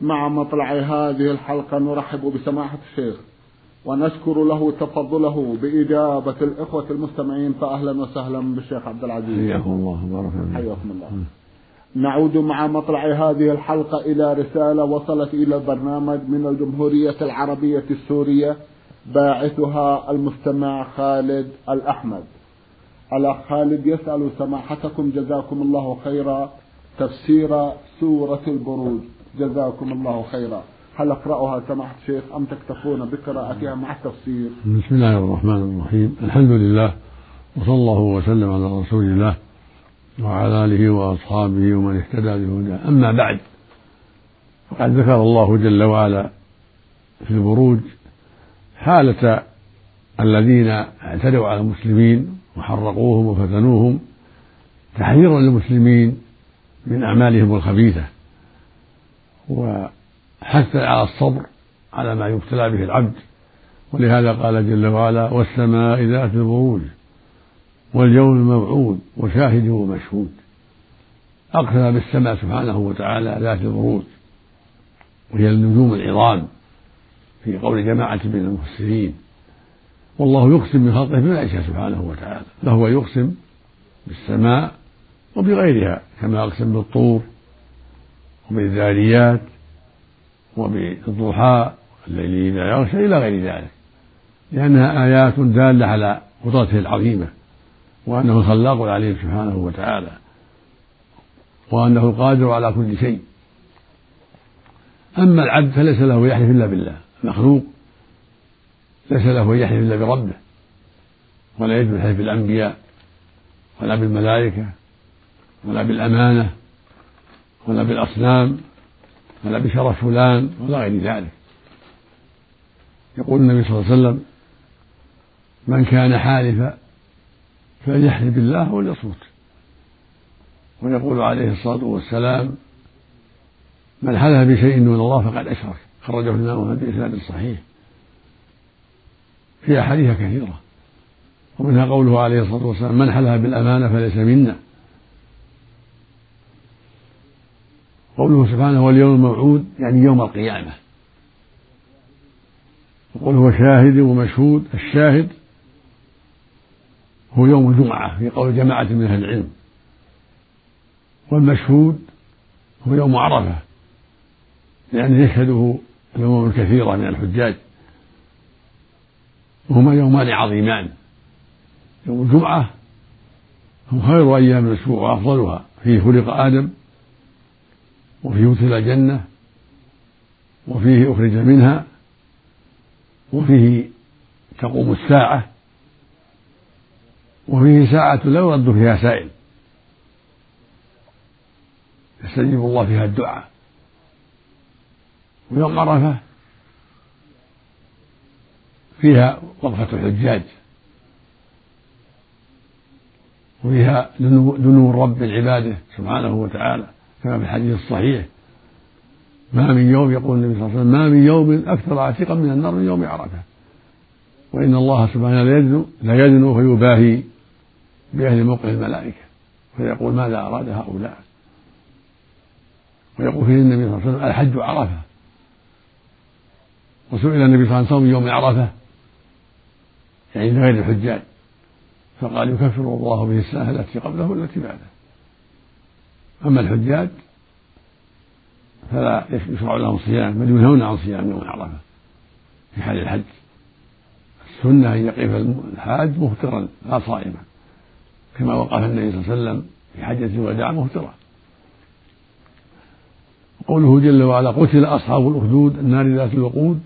مع مطلع هذه الحلقة نرحب بسماحة الشيخ ونشكر له تفضله بإجابة الإخوة المستمعين فأهلا وسهلا بالشيخ عبد العزيز. حياكم الله وبارك حياكم الله. نعود مع مطلع هذه الحلقة إلى رسالة وصلت إلى البرنامج من الجمهورية العربية السورية باعثها المستمع خالد الأحمد. الأخ خالد يسأل سماحتكم جزاكم الله خيرا تفسير سورة البروج. جزاكم الله خيرا. هل أقرأها سماحة الشيخ أم تكتفون بقراءتها مع التفسير؟ بسم الله الرحمن الرحيم. الحمد لله وصلى الله وسلم على رسول الله وعلى آله وأصحابه ومن اهتدى بهداه. أما بعد فقد ذكر الله جل وعلا في البروج حالة الذين اعتدوا على المسلمين وحرقوهم وفتنوهم تحذيرا للمسلمين من أعمالهم الخبيثة. وحثا على الصبر على ما يبتلى به العبد. ولهذا قال جل وعلا والسماء ذات البروج واليوم الموعود وشاهد ومشهود. أقسم بالسماء سبحانه وتعالى ذات البروج وهي النجوم العظام في قول جماعة من المفسرين. والله يقسم من خلقه بما يشاء سبحانه وتعالى فهو يقسم بالسماء وبغيرها كما أقسم بالطور وبالذاريات وبالضحى والليل إذا يغشى إلى غير ذلك. لأنها آيات دالة على قدرته العظيمة وأنه الخلاق العليم سبحانه وتعالى وأنه القادر على كل شيء. أما العبد فليس له يحلف إلا بالله. مخلوق ليس له يحلف إلا بربه. ولا يجوز الحلف بالأنبياء ولا بالملائكة ولا بالأمانة ولا بالأصنام ولا بشرف فلان ولا غير ذلك. يقول النبي صلى الله عليه وسلم من كان حالفا فليحلف بالله وليصمت. ويقول عليه الصلاة والسلام من حلف بشيء دون الله فقد أشرك. خرجه الإمام أحمد بإسناد صحيح. في أحاديث كثيرة ومنها قوله عليه الصلاة والسلام من حلف بالأمانة فليس منا. قوله سبحانه واليوم الموعود يعني يوم القيامة. وقل هو شاهد ومشهود الشاهد هو يوم الجمعة في قول جماعة من أهل العلم. والمشهود هو يوم عرفة لأنه يشهده الأمم الكثيرة من الحجاج. وهما يومان عظيمان. يوم الجمعة هو خير أيام الأسبوع وأفضلها. فيه خلق آدم وفيه أدخل الجنة وفيه أخرج منها وفيه تقوم الساعة وفيه ساعة لا يرد فيها سائل. يستجيب الله فيها الدعاء. ويوم عرفة فيها وقفة الحجاج. وفيها دنو الرب من عباده سبحانه وتعالى. كما في الحديث الصحيح. ما من يوم يقول النبي صلى الله عليه وسلم ما من يوم أكثر عتيقا من النار من يوم عرفة. وإن الله سبحانه لا يدنو لا يدنو فيباهي بأهل موقف الملائكة. فيقول ماذا أراد هؤلاء؟ ويقول فيه النبي صلى الله عليه وسلم الحج عرفة. وسئل النبي صلى الله عليه وسلم يوم عرفة؟ يعني لغير الحجاج. فقال يكفر الله به السنة التي قبله والتي بعده. أما الحجاج فلا يشرع لهم صيام بل ينهون عن صيام يوم عرفة في حال الحج. السنة أن يقف الحاج مفطرا لا صائما. كما وقف النبي صلى الله عليه وسلم في حجة الوداع مفطرا قوله جل وعلا قتل أصحاب الأخدود النار ذات الوقود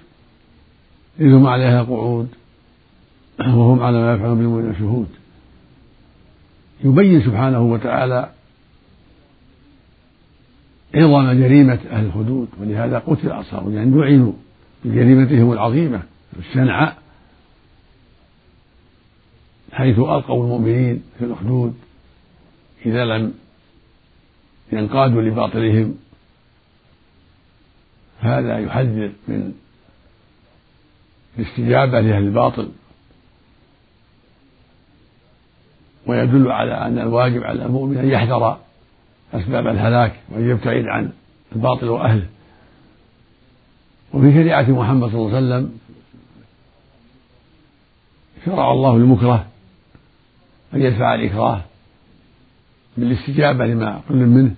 إذ هم عليها قعود وهم على ما يفعلون بالمؤمنين شهود. يبين سبحانه وتعالى عظم جريمة أهل الحدود ولهذا قتل أصحابه يعني لعنوا بجريمتهم العظيمة الشنعاء حيث ألقوا المؤمنين في الأخدود إذا لم ينقادوا لباطلهم. هذا يحذر من الاستجابة لأهل الباطل ويدل على أن الواجب على المؤمن أن يحذر أسباب الهلاك وأن يبتعد عن الباطل وأهله. وفي شريعة محمد صلى الله عليه وسلم شرع الله المكره أن يدفع الإكراه بالاستجابة لما كل منه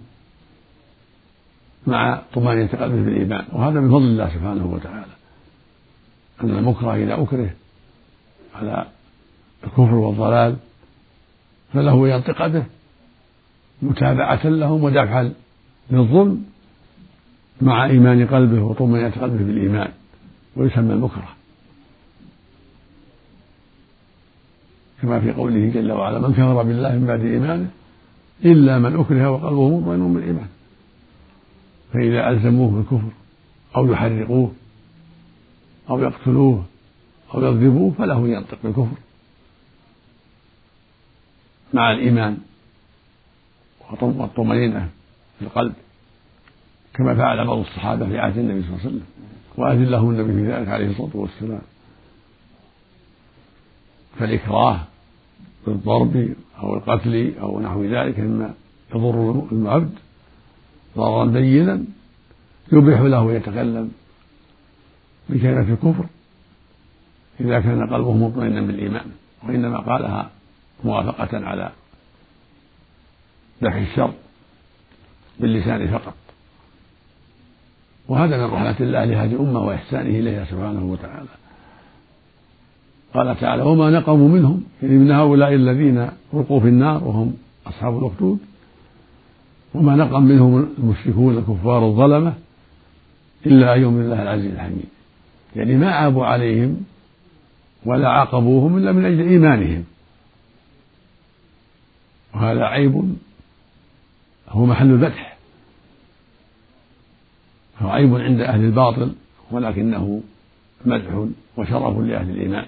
مع طمأنينة قلبه بالإيمان وهذا من فضل الله سبحانه وتعالى. أن المكره إذا أكره على الكفر والضلال فله ينطق به متابعة لهم ودفعا للظلم مع إيمان قلبه وطمأنينة قلبه بالإيمان ويسمى المكره. كما في قوله جل وعلا من كفر بالله من بعد إيمانه إلا من أكره وقلبه مطمئن بالإيمان. فإذا ألزموه بالكفر أو يحرقوه أو يقتلوه أو يضربوه فله ينطق بالكفر. مع الإيمان والطمأنينة في القلب كما فعل بعض الصحابة في عهد النبي صلى الله عليه وسلم وأذن له النبي في ذلك عليه الصلاة والسلام. فالإكراه بالضرب أو القتل أو نحو ذلك مما يضر العبد ضررا بينا يبيح له يتكلم بكلمة الكفر. إذا كان قلبه مطمئنا بالإيمان وإنما قالها موافقة على دفع الشر باللسان فقط. وهذا من رحمة الله لهذه الأمة وإحسانه إليها سبحانه وتعالى. قال تعالى وما نقموا منهم يعني من هؤلاء الذين رقوا في النار وهم أصحاب الأخدود وما نقم منهم المشركون الكفار الظلمة إلا أن يؤمن الله العزيز الحميد. يعني ما عابوا عليهم ولا عاقبوهم إلا من أجل إيمانهم. وهذا عيب هو محل الفتح. هو عيب عند أهل الباطل ولكنه مدح وشرف لأهل الإيمان.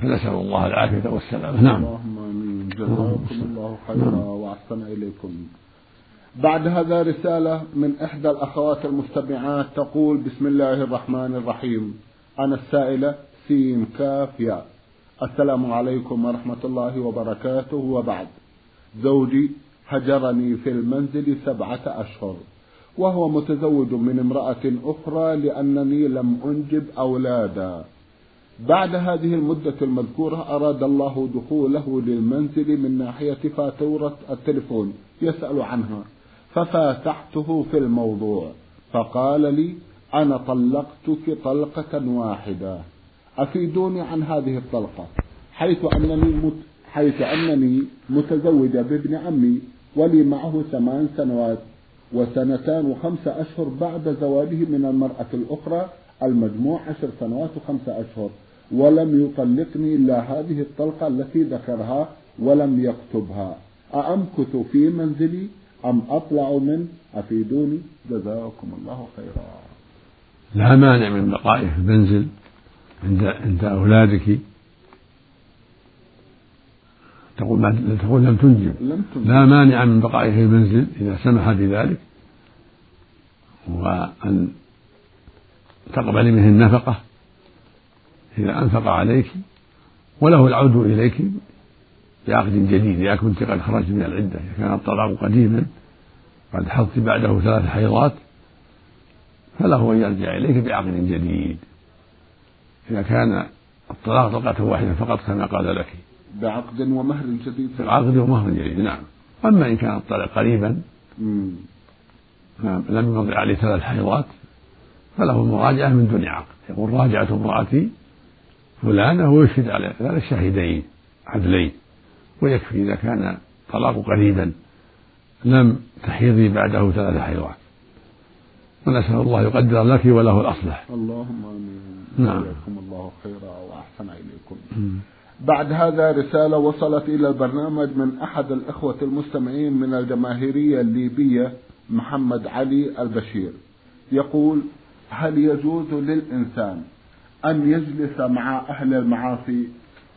فنسأل الله العافية والسلامة. نعم. اللهم آمين. جزاكم الله خيرا وأحسن إليكم. بعد هذا رسالة من إحدى الأخوات المستمعات تقول بسم الله الرحمن الرحيم. أنا السائلة سين كاف السلام عليكم ورحمة الله وبركاته. وبعد زوجي هجرني في المنزل سبعة أشهر وهو متزوج من امرأة أخرى لأنني لم أنجب أولادا. بعد هذه المدة المذكورة أراد الله دخوله للمنزل من ناحية فاتورة التلفون يسأل عنها ففاتحته في الموضوع فقال لي أنا طلقتك طلقة واحدة أفيدوني عن هذه الطلقة حيث أنني مت حيث أنني متزوجة بابن عمي ولي معه ثمان سنوات وسنتان وخمسة أشهر بعد زواجه من المرأة الأخرى المجموع عشر سنوات وخمسة أشهر. ولم يطلقني إلا هذه الطلقة التي ذكرها ولم يكتبها. أأمكث في منزلي أم أطلع من؟ أفيدوني. جزاكم الله خيرا. لا مانع من بقائه في المنزل عند عند أولادك. تقول ما تقول لم تنجب. لم تنجب. لا مانع من بقائه في المنزل إذا سمح بذلك وأن تقبلي منه النفقة إذا أنفق عليك وله العود إليك بعقد جديد. إذا كنت قد خرجت من العدة إذا كان الطلاق قديما قد حضت بعده ثلاث حيضات فله أن يرجع إليك بعقد جديد. إذا كان الطلاق طلقة واحدة فقط كما قال لك. بعقد ومهر جديد بعقد ومهر جديد نعم. أما إن كان الطلاق قريبا لم يمضي عليه ثلاث حيضات فله المراجعة من دون عقد. يقول راجعت امرأتي فلانة ويشهد على ذلك شاهدين عدلين. ويكفي إذا كان طلاق قريبا لم تحيضي بعده ثلاث حيضات. ونسأل الله يقدر لك وله الأصلح. اللهم آمين. نعم. الله خيرا وأحسن إليكم. بعد هذا رسالة وصلت إلى البرنامج من أحد الإخوة المستمعين من الجماهيرية الليبية محمد علي البشير. يقول هل يجوز للإنسان أن يجلس مع أهل المعاصي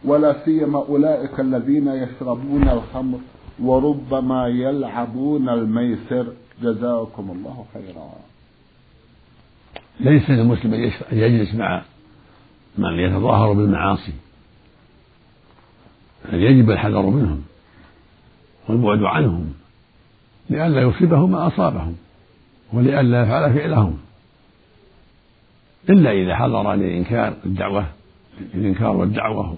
ولا سيما أولئك الذين يشربون الخمر وربما يلعبون الميسر؟ جزاكم الله خيرا. ليس للمسلم أن يجلس مع من يتظاهر بالمعاصي. يجب الحذر منهم والبعد عنهم لئلا يصيبهم ما أصابهم ولئلا يفعل فعلهم. إلا إذا حضر للإنكار الدعوة الإنكار والدعوة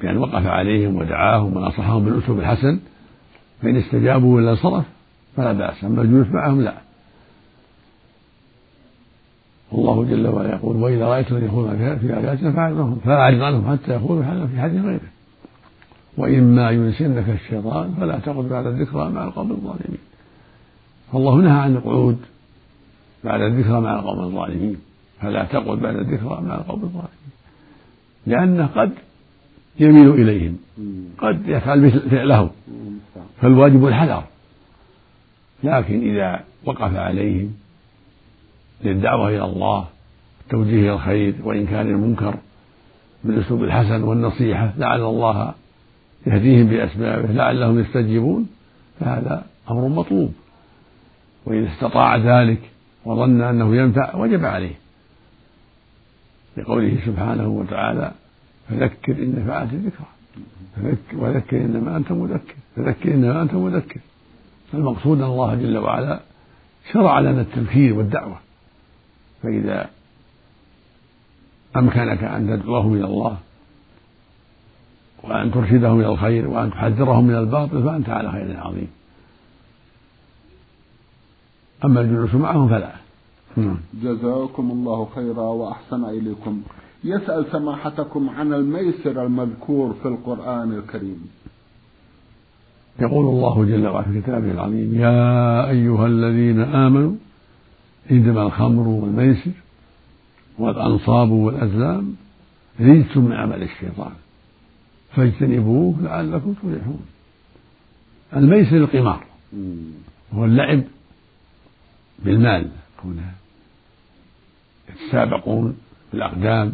بأن وقف عليهم ودعاهم ونصحهم بالأسلوب الحسن فإن استجابوا ولا انصرف فلا بأس. أما الجلوس معهم لا. الله جل وعلا يقول وإذا رأيت الذين يخوضون في آياتنا فأعرض عنهم حتى يخوضوا في حديث غيره. وإما ينسنك الشيطان فلا تقعد بعد الذكرى مع القوم الظالمين. فالله نهى عن القعود بعد الذكرى مع القوم الظالمين فلا تقعد بعد الذكرى مع القوم الظالمين. لأنه قد يميل إليهم قد يفعل فعلهم فالواجب الحذر. لكن إذا وقف عليهم للدعوة إلى الله توجيه الخير وإنكار المنكر بالأسلوب الحسن والنصيحة لعل الله يهديهم بأسبابه لعلهم يستجيبون فهذا أمر مطلوب. وإذا استطاع ذلك وظن أنه ينفع وجب عليه. لقوله سبحانه وتعالى فذكر إن نفعت الذكرى. وذكر إنما أنت مذكر فذكر إنما أنت مذكر. فالمقصود أن الله جل وعلا شرع لنا التذكير والدعوة. فإذا أمكنك أن تدعوهم إلى الله وأن ترشدهم إلى الخير وأن تحذرهم من الباطل فأنت على خير عظيم. أما الجلوس معهم فلا. نعم. جزاكم الله خيرا وأحسن إليكم. يسأل سماحتكم عن الميسر المذكور في القرآن الكريم. يقول الله جل وعلا في كتابه العظيم يا أيها الذين آمنوا إنما الخمر والميسر والأنصاب والأزلام رجس من عمل الشيطان. فاجتنبوه لعلكم تفلحون. الميسر القمار. هو اللعب بالمال. كونه يتسابقون بالأقدام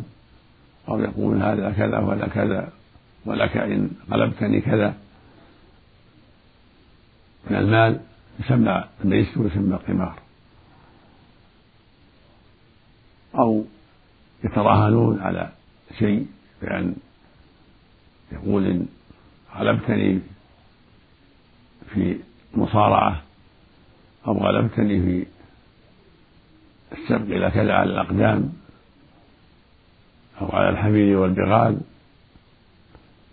أو يقول هذا كذا ولا كذا ولك إن غلبتني كذا. من المال يسمى الميسر ويسمى القمار. أو يتراهنون على شيء بأن يقول إن غلبتني في مصارعة أو غلبتني في السبق إلى كذا على الأقدام أو على الحمير والبغال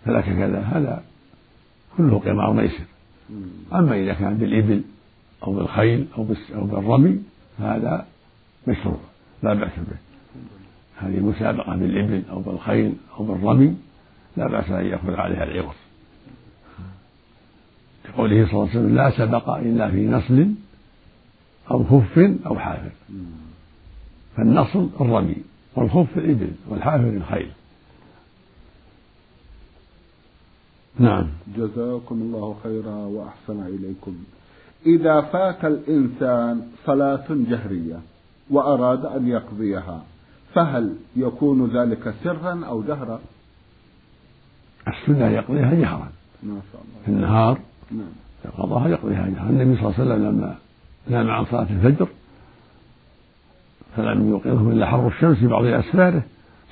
فلك كذا هذا كله قمار ميسر. أما إذا كان بالإبل أو بالخيل أو أو بالرمي فهذا مشروع لا بأس به. هذه مسابقة بالإبل أو بالخيل أو بالرمي. لا بأس أن يأخذ عليها العوض. لقوله صلى الله عليه وسلم لا سبق إلا في نصل أو خف أو حافر. فالنصل الرمي والخف الإبل والحافر الخيل. نعم. جزاكم الله خيرا وأحسن إليكم. إذا فات الإنسان صلاة جهرية وأراد أن يقضيها فهل يكون ذلك سرا أو جهرا؟ السنة يقضيها جهرا. في النهار نعم. قضاها يقضيها جهرا. النبي صلى الله عليه وسلم لما نام عن صلاة الفجر فلم يوقظه إلا حر الشمس في بعض أسفاره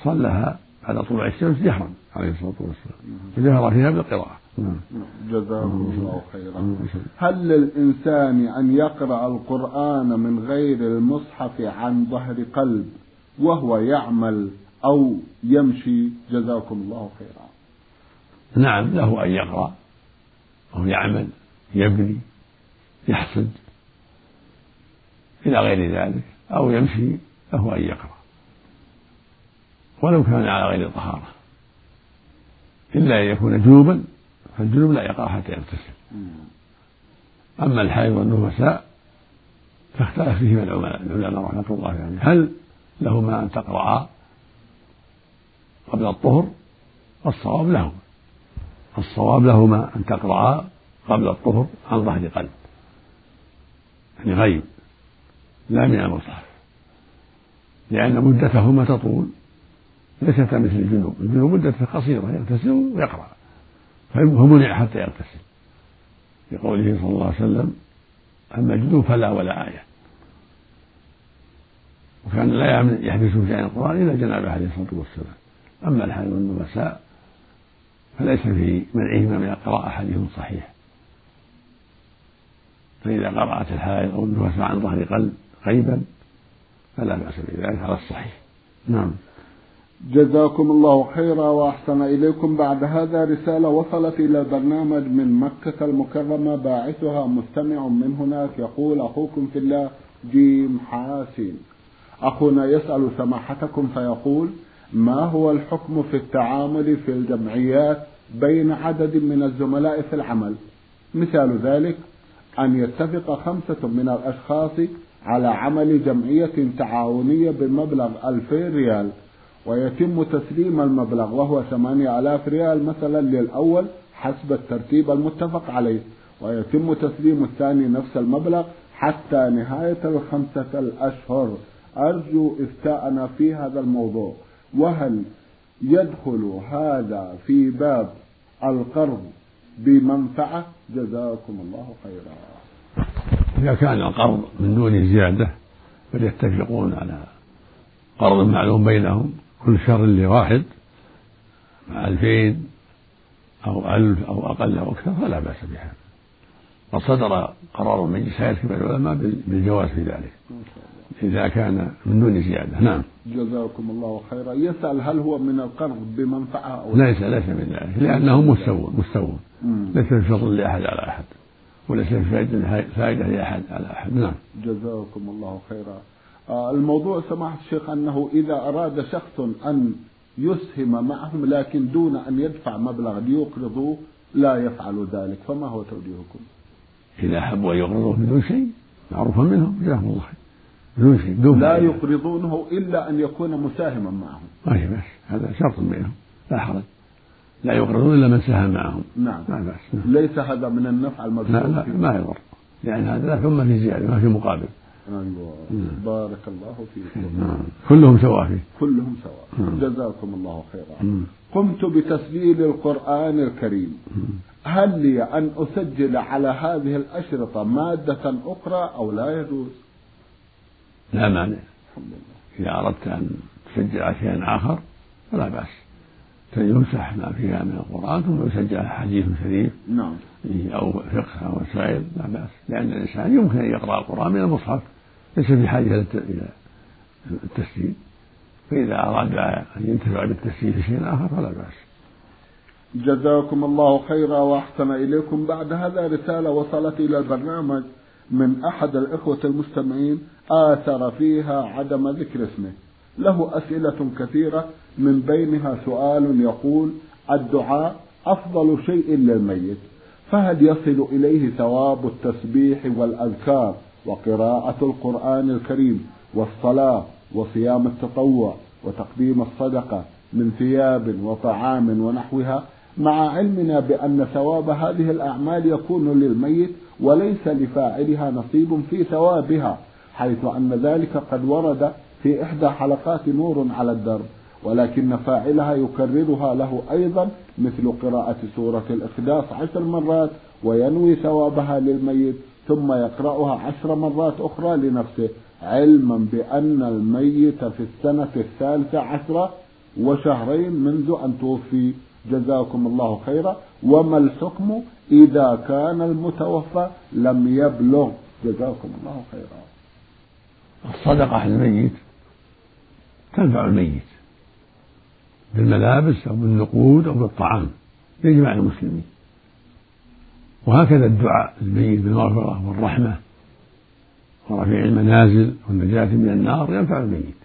صلىها على طلوع الشمس جهرا عليه الصلاة والسلام. وجهر فيها بالقراءة. نعم. جزاكم الله خيرا. هل للإنسان أن يقرأ القرآن من غير المصحف عن ظهر قلب وهو يعمل أو يمشي؟ جزاكم الله خيرا. نعم له أن يقرأ. أو يعمل يبني يحصد إلى غير ذلك أو يمشي له أن يقرأ. ولو كان على غير طهارة. إلا أن يكون جنوبا فالجنوب لا يقرأ حتى يغتسل. أما الحائض والنفساء فاختلف فيهما العلماء رحمة الله عليهم. هل لهما أن تقرأ قبل الطهر؟ والصواب لهما الصواب لهما أن تقرأ قبل الطهر عن ظهر قلب. يعني غيب لا من المصحف لأن مدتهما تطول. ليست مثل الجنوب. الجنوب مدته قصيرة يغتسل ويقرأ. فمنع حتى يغتسل. لقوله صلى الله عليه وسلم أما الجنوب فلا ولا آية. وكان لا يحبسه شيء القرآن إلا جنابه عليه الصلاة والسلام. أما الحال والنبساء فليس في منعهما من القراءة حديث صحيح. فإذا قرأت الحائض أو النفس عن ظهر قلب غيبا فلا بأس بذلك على الصحيح. نعم. جزاكم الله خيرا وأحسن إليكم. بعد هذا رسالة وصلت إلى البرنامج من مكة المكرمة باعثها مستمع من هناك يقول أخوكم في الله جيم حاسين. أخونا يسأل سماحتكم فيقول ما هو الحكم في التعامل في الجمعيات بين عدد من الزملاء في العمل؟ مثال ذلك أن يتفق خمسة من الأشخاص على عمل جمعية تعاونية بمبلغ ألفي ريال ويتم تسليم المبلغ وهو ثمانية آلاف ريال مثلا للأول حسب الترتيب المتفق عليه ويتم تسليم الثاني نفس المبلغ حتى نهاية الخمسة الأشهر. أرجو إفتاءنا في هذا الموضوع. وهل يدخل هذا في باب القرض بمنفعة؟ جزاكم الله خيرا. إذا كان القرض من دون زيادة فليتفقون على قرض معلوم بينهم كل شهر لواحد مع ألفين أو ألف أو أقل أو أكثر فلا بأس بها. وصدر صدر قرار مجلس هيئة كبار العلماء بالجواز في ذلك. إذا كان من دون زيادة. نعم. جزاكم الله خيرا. يسأل هل هو من القرض بمنفعة أو ليس ليس من ذلك لأنه مستوون مستوون. ليس في فضل لأحد على أحد وليس في فائدة, فائدة لأحد على أحد. نعم. جزاكم الله خيرا. آه الموضوع سماحة الشيخ أنه إذا أراد شخص أن يسهم معهم لكن دون أن يدفع مبلغ ليقرضوه لا يفعل ذلك فما هو توجيهكم؟ إذا أحبوا أن يقرضوه بدون شيء معروفا منهم جزاهم الله خير. لا يقرضونه إلا أن يكون مساهما معهم. ما هي بس هذا شرط بينهم لا حرج. لا يقرضون إلا من ساهم معهم. نعم. لا بأس. نعم. ليس هذا من النفع المذكور لا لا ما يضر. لأن هذا لا ثم في زيادة ما في مقابل. أيوة. نعم. بارك الله فيكم. نعم. كلهم سواء فيه كلهم سواء. جزاكم الله خيرا. قمت بتسجيل القرآن الكريم. هل لي أن أسجل على هذه الأشرطة مادة أخرى أو لا يجوز؟ لا مانع. إذا أردت أن تسجل على شيء آخر فلا بأس. يمسح ما فيها من القرآن ثم يسجل حديث شريف. نعم. أو فقه أو مسائل لا بأس. لأن الإنسان يمكن أن يقرأ القرآن من المصحف ليس في حاجة إلى التسجيل. فإذا أراد أن ينتفع بالتسجيل في شيء آخر فلا بأس. جزاكم الله خيرا وأحسن إليكم. بعد هذا رسالة وصلت إلى البرنامج. من أحد الإخوة المستمعين آثر فيها عدم ذكر اسمه. له أسئلة كثيرة من بينها سؤال يقول الدعاء أفضل شيء للميت فهل يصل إليه ثواب التسبيح والأذكار وقراءة القرآن الكريم والصلاة وصيام التطوع وتقديم الصدقة من ثياب وطعام ونحوها؟ مع علمنا بأن ثواب هذه الأعمال يكون للميت وليس لفاعلها نصيب في ثوابها حيث أن ذلك قد ورد في إحدى حلقات نور على الدرب ولكن فاعلها يكررها له أيضا مثل قراءة سورة الإخلاص عشر مرات وينوي ثوابها للميت ثم يقرأها عشر مرات أخرى لنفسه علما بأن الميت في السنة الثالثة عشرة وشهرين منذ أن توفي. جزاكم الله خيرا. وما الحكم إذا كان المتوفى لم يبلغ؟ جزاكم الله خيرا. الصدقة الميت تنفع الميت بالملابس أو بالنقود أو بالطعام لإجماع المسلمين. وهكذا الدعاء للميت بالمغفرة والرحمة ورفيع المنازل والنجاة من النار ينفع الميت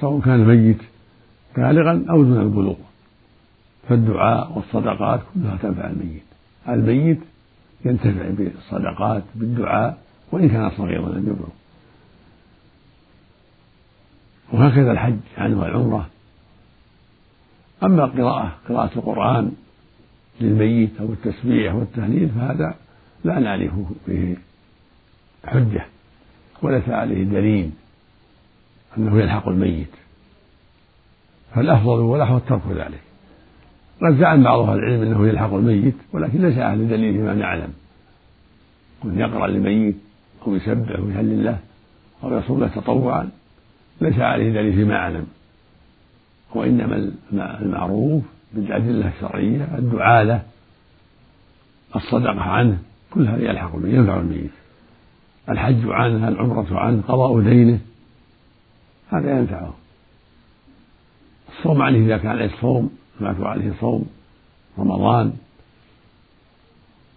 سواء كان الميت بالغا أو دون البلوغ. فالدعاء والصدقات كلها تنفع الميت. الميت ينتفع بالصدقات بالدعاء وإن كان صغيرا لم يبلغ. وهكذا الحج عنه والعمرة. أما قراءة قراءة القرآن للميت أو التسبيح والتهليل فهذا لا نعرف فيه حجة وليس عليه دليل أنه يلحق الميت. فالأفضل والأحوط ترك ذلك. قد زعم بعض أهل العلم أنه يلحق الميت ولكن ليس أهل دليل فيما نعلم. من يقرأ للميت أو يسبح ويهلل الله أو يصوم له تطوعا ليس عليه دليل فيما أعلم. وإنما المعروف بالأدلة الشرعية الدعاء له الصدقة عنه كل هذا يلحق به ينفع الميت. الحج عنه العمرة عنه قضاء دينه هذا ينفعه. الصوم عليه إذا كان عليه صوم مات عليه صوم رمضان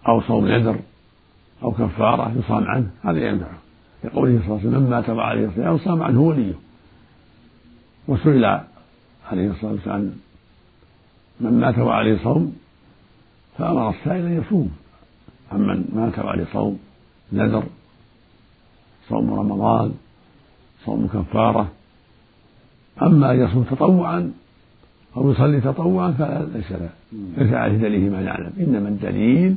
أو صوم نذر أو كفارة يصام عنه هذا ينفعه لقوله صلى الله عليه وسلم من مات وعليه صيام صام عنه وليه. وسئل عليه الصلاة والسلام من مات وعليه صوم فأمر السائل أن يصوم. عمن مات وعليه صوم نذر صوم رمضان صوم كفارة أما أن يصوم تطوعا أو يصلي تطوعا فليس ليس عليه دليل ما نعلم إنما الدليل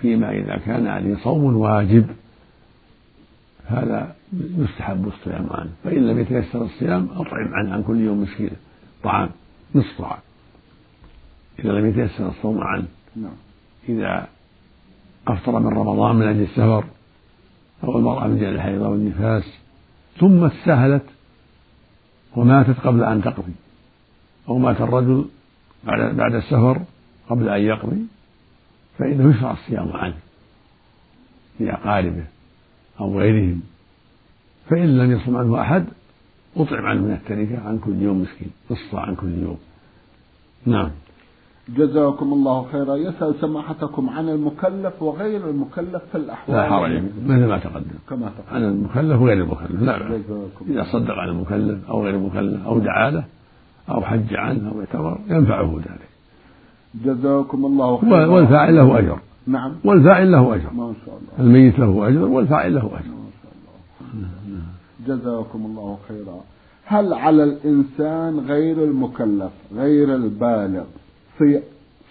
فيما إذا كان عليه صوم واجب هذا يستحب الصيام عنه. فإن لم يتيسر الصيام أطعم عنه عن كل يوم مسكين. طعام نصف طعام. إذا لم يتيسر الصوم عنه. نعم. إذا أفطر من رمضان من أجل السفر أو المرأة من أجل الحيض والنفاس ثم استهلت وماتت قبل أن تقضي. أو مات الرجل بعد بعد السفر قبل أن يقضي فإنه يشرع الصيام عنه لأقاربه أو غيرهم. فإن لم يصم عنه أحد أطعم عنه من التركة عن كل يوم مسكين نصف عن كل يوم. نعم. جزاكم الله خيرا. يسأل سماحتكم عن المكلف وغير المكلف في الأحوال. لا حرج مثل ما تقدم. كما تقدم. عن المكلف وغير المكلف. لا. بأس إذا صدق عن المكلف أو غير المكلف أو دعا له أو حج عنه أو اعتبر ينفعه ذلك. جزاكم الله خيرا. والفاعل له أجر. نعم. والفاعل له أجر. ما شاء الله. الميت له أجر والفاعل له أجر. ما شاء الله. جزاكم الله خيرا. هل على الإنسان غير المكلف غير البالغ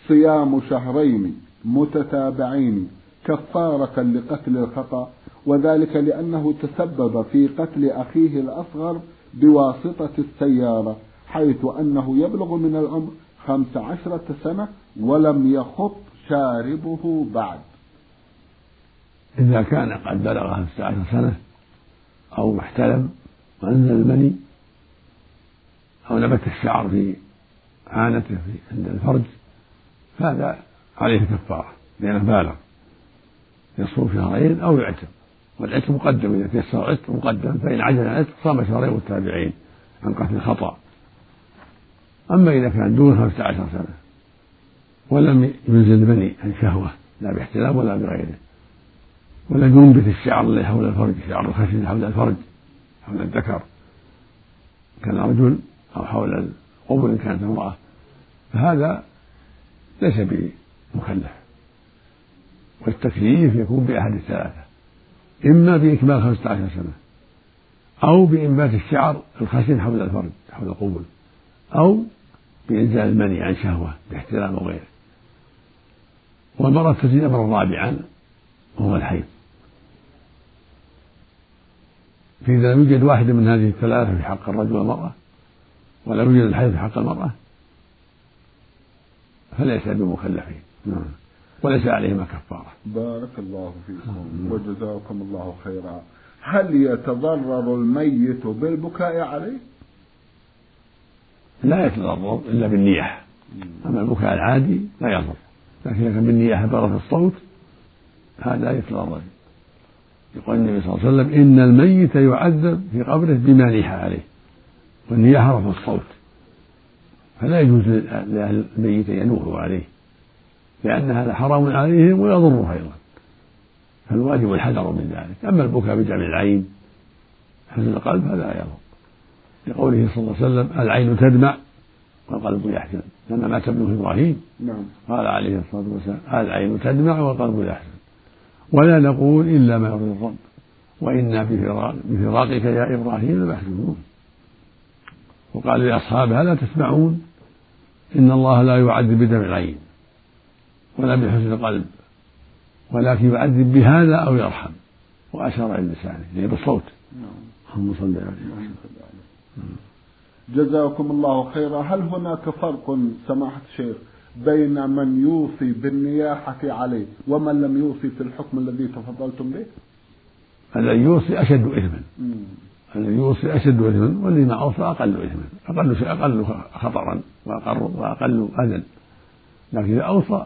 صيام شهرين متتابعين كفارة لقتل الخطأ وذلك لأنه تسبب في قتل أخيه الأصغر بواسطة السيارة حيث أنه يبلغ من العمر خمس عشرة سنة ولم يخط شاربه بعد. إذا كان قد بلغ خمسة عشر سنة أو احتلم وأنزل المني أو نبت الشعر في عانته في عند الفرج فهذا عليه كفارة لأنه بالغ. يصوم شهرين أو يعتم والعتق مقدم إذا تيسر العتق مقدم فإن عجز العتق صام شهرين متابعين عن قتل الخطأ أما إذا كان دون خمسة عشر سنة. ولم ينزل بني عن شهوة لا باحتلام ولا بغيره. ولم ينبت الشعر الذي حول الفرج شعر الخشن حول الفرج حول الذكر. كان رجل أو حول القبر إن كانت امرأة. فهذا ليس بمكلف. والتكليف يكون بأحد الثلاثة. إما بإكمال خمسة عشر سنة. أو بإنبات الشعر الخشن حول الفرج حول القبل أو بإنزال المني عن شهوة باحتلام أو غيره والمرأة تزيد أمرا رابعا وهو الحيض. فإذا لم يوجد واحد من هذه الثلاثة في حق الرجل والمرأة ولم يوجد الحيض في حق المرأة فليس بمكلفين نعم. وليس عليهما كفارة. بارك الله فيكم وجزاكم الله خيرا. هل يتضرر الميت بالبكاء عليه؟ لا يتضرر إلا بالنياحة أما البكاء العادي لا يضر. لكن إذا كان بالنياحة برة الصوت هذا يتضرر يقول النبي صلى الله عليه وسلم إن الميت يعذب في قبره بما نيح عليه. والنياحة رفع الصوت. فلا يجوز لأهل الميت أن ينوحوا عليه. لأن هذا حرام عليهم ويضره أيضا. فالواجب الحذر من ذلك. أما البكاء بدمع العين حزن القلب فلا يضر. لقوله صلى الله عليه وسلم العين تدمع والقلب يحزن لما مات ابنه إبراهيم نعم. قال عليه الصلاة والسلام العين تدمع والقلب يحزن ولا نقول إلا ما يرضي الرب وإنا بفراقك يا إبراهيم لمحزونون وقال لاصحابه الا تسمعون إن الله لا يعذب بدمع العين ولا بحزن القلب ولكن يعذب بهذا أو يرحم. وأشار إلى لسانه يعني بالصوت اللهم صل عليه جزاكم الله خيرا. هل هناك فرق سماحة الشيخ بين من يوصي بالنياحة عليه ومن لم يوصي في الحكم الذي تفضلتم به؟ الذي يوصي أشد إثما. الذي يوصي أشد إثما والذي ما أوصى أقل إثما. أقل شيء أقل خطرا وأقل وأقل أذى. لكن إذا أوصى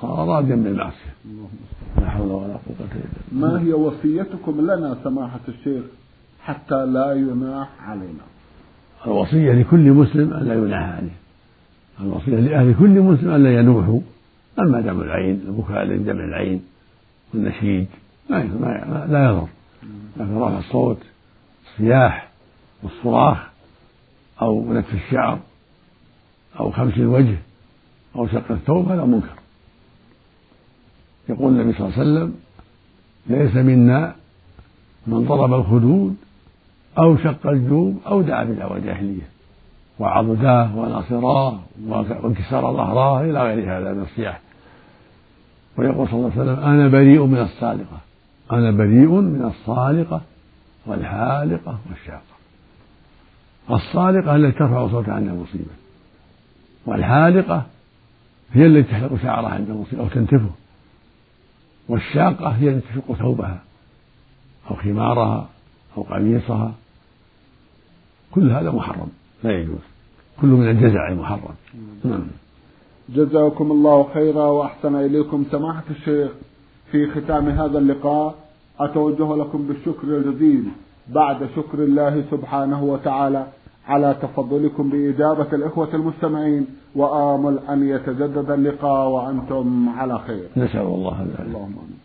صار راضيا بالمعصية. لا حول ولا قوة إلا بالله. ما هي وصيتكم لنا سماحة الشيخ حتى لا يناح علينا. الوصية لكل مسلم أن لا يناح عليه. الوصية لأهل كل مسلم أن لا ينوحوا أما دم العين البكاء لدم العين والنشيد ما لا يضر. لكن رفع الصوت الصياح والصراخ أو نتف الشعر أو خمس الوجه أو شق الثوب هذا منكر. يقول النبي صلى الله عليه وسلم ليس منا من ضرب الخدود أو شق الجوب أو دعا بدعوى جاهلية وعضداه وناصراه وانكسار ظهراه إلى غير هذا من الصياح. ويقول صلى الله عليه وسلم أنا بريء من الصالقة أنا بريء من الصالقة والحالقة والشاقة. الصالقة التي ترفع صوتها عند المصيبة والحالقة هي التي تحلق شعرها عند المصيبة أو تنتفه والشاقة هي التي تشق ثوبها أو خمارها أو قميصها كل هذا محرم. لا يجوز. كل من الجزع المحرم نعم. جزاكم الله خيرا وأحسن إليكم. سماحة الشيخ في ختام هذا اللقاء أتوجه لكم بالشكر الجزيل بعد شكر الله سبحانه وتعالى على تفضلكم بإجابة الإخوة المستمعين وآمل أن يتجدد اللقاء وأنتم على خير. نسأل الله ذلك اللهم آمين.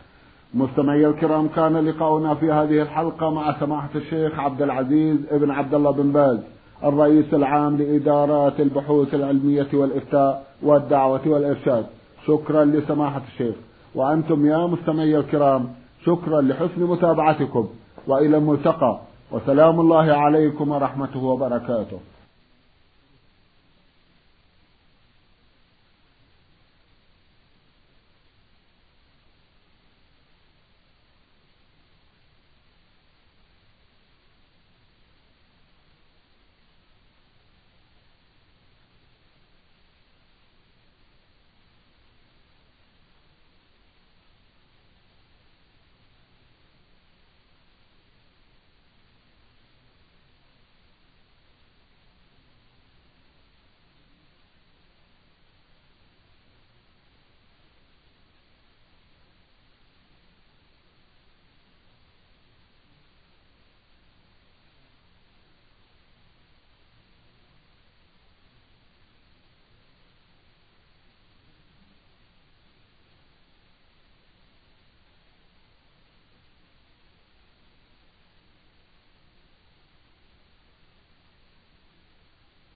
مستمعي الكرام كان لقاؤنا في هذه الحلقة مع سماحة الشيخ عبد العزيز ابن عبد الله بن باز الرئيس العام لإدارات البحوث العلمية والإفتاء والدعوة والإرشاد. شكرا لسماحة الشيخ. وأنتم يا مستمعي الكرام شكرا لحسن متابعتكم. وإلى الملتقى. وسلام الله عليكم ورحمته وبركاته.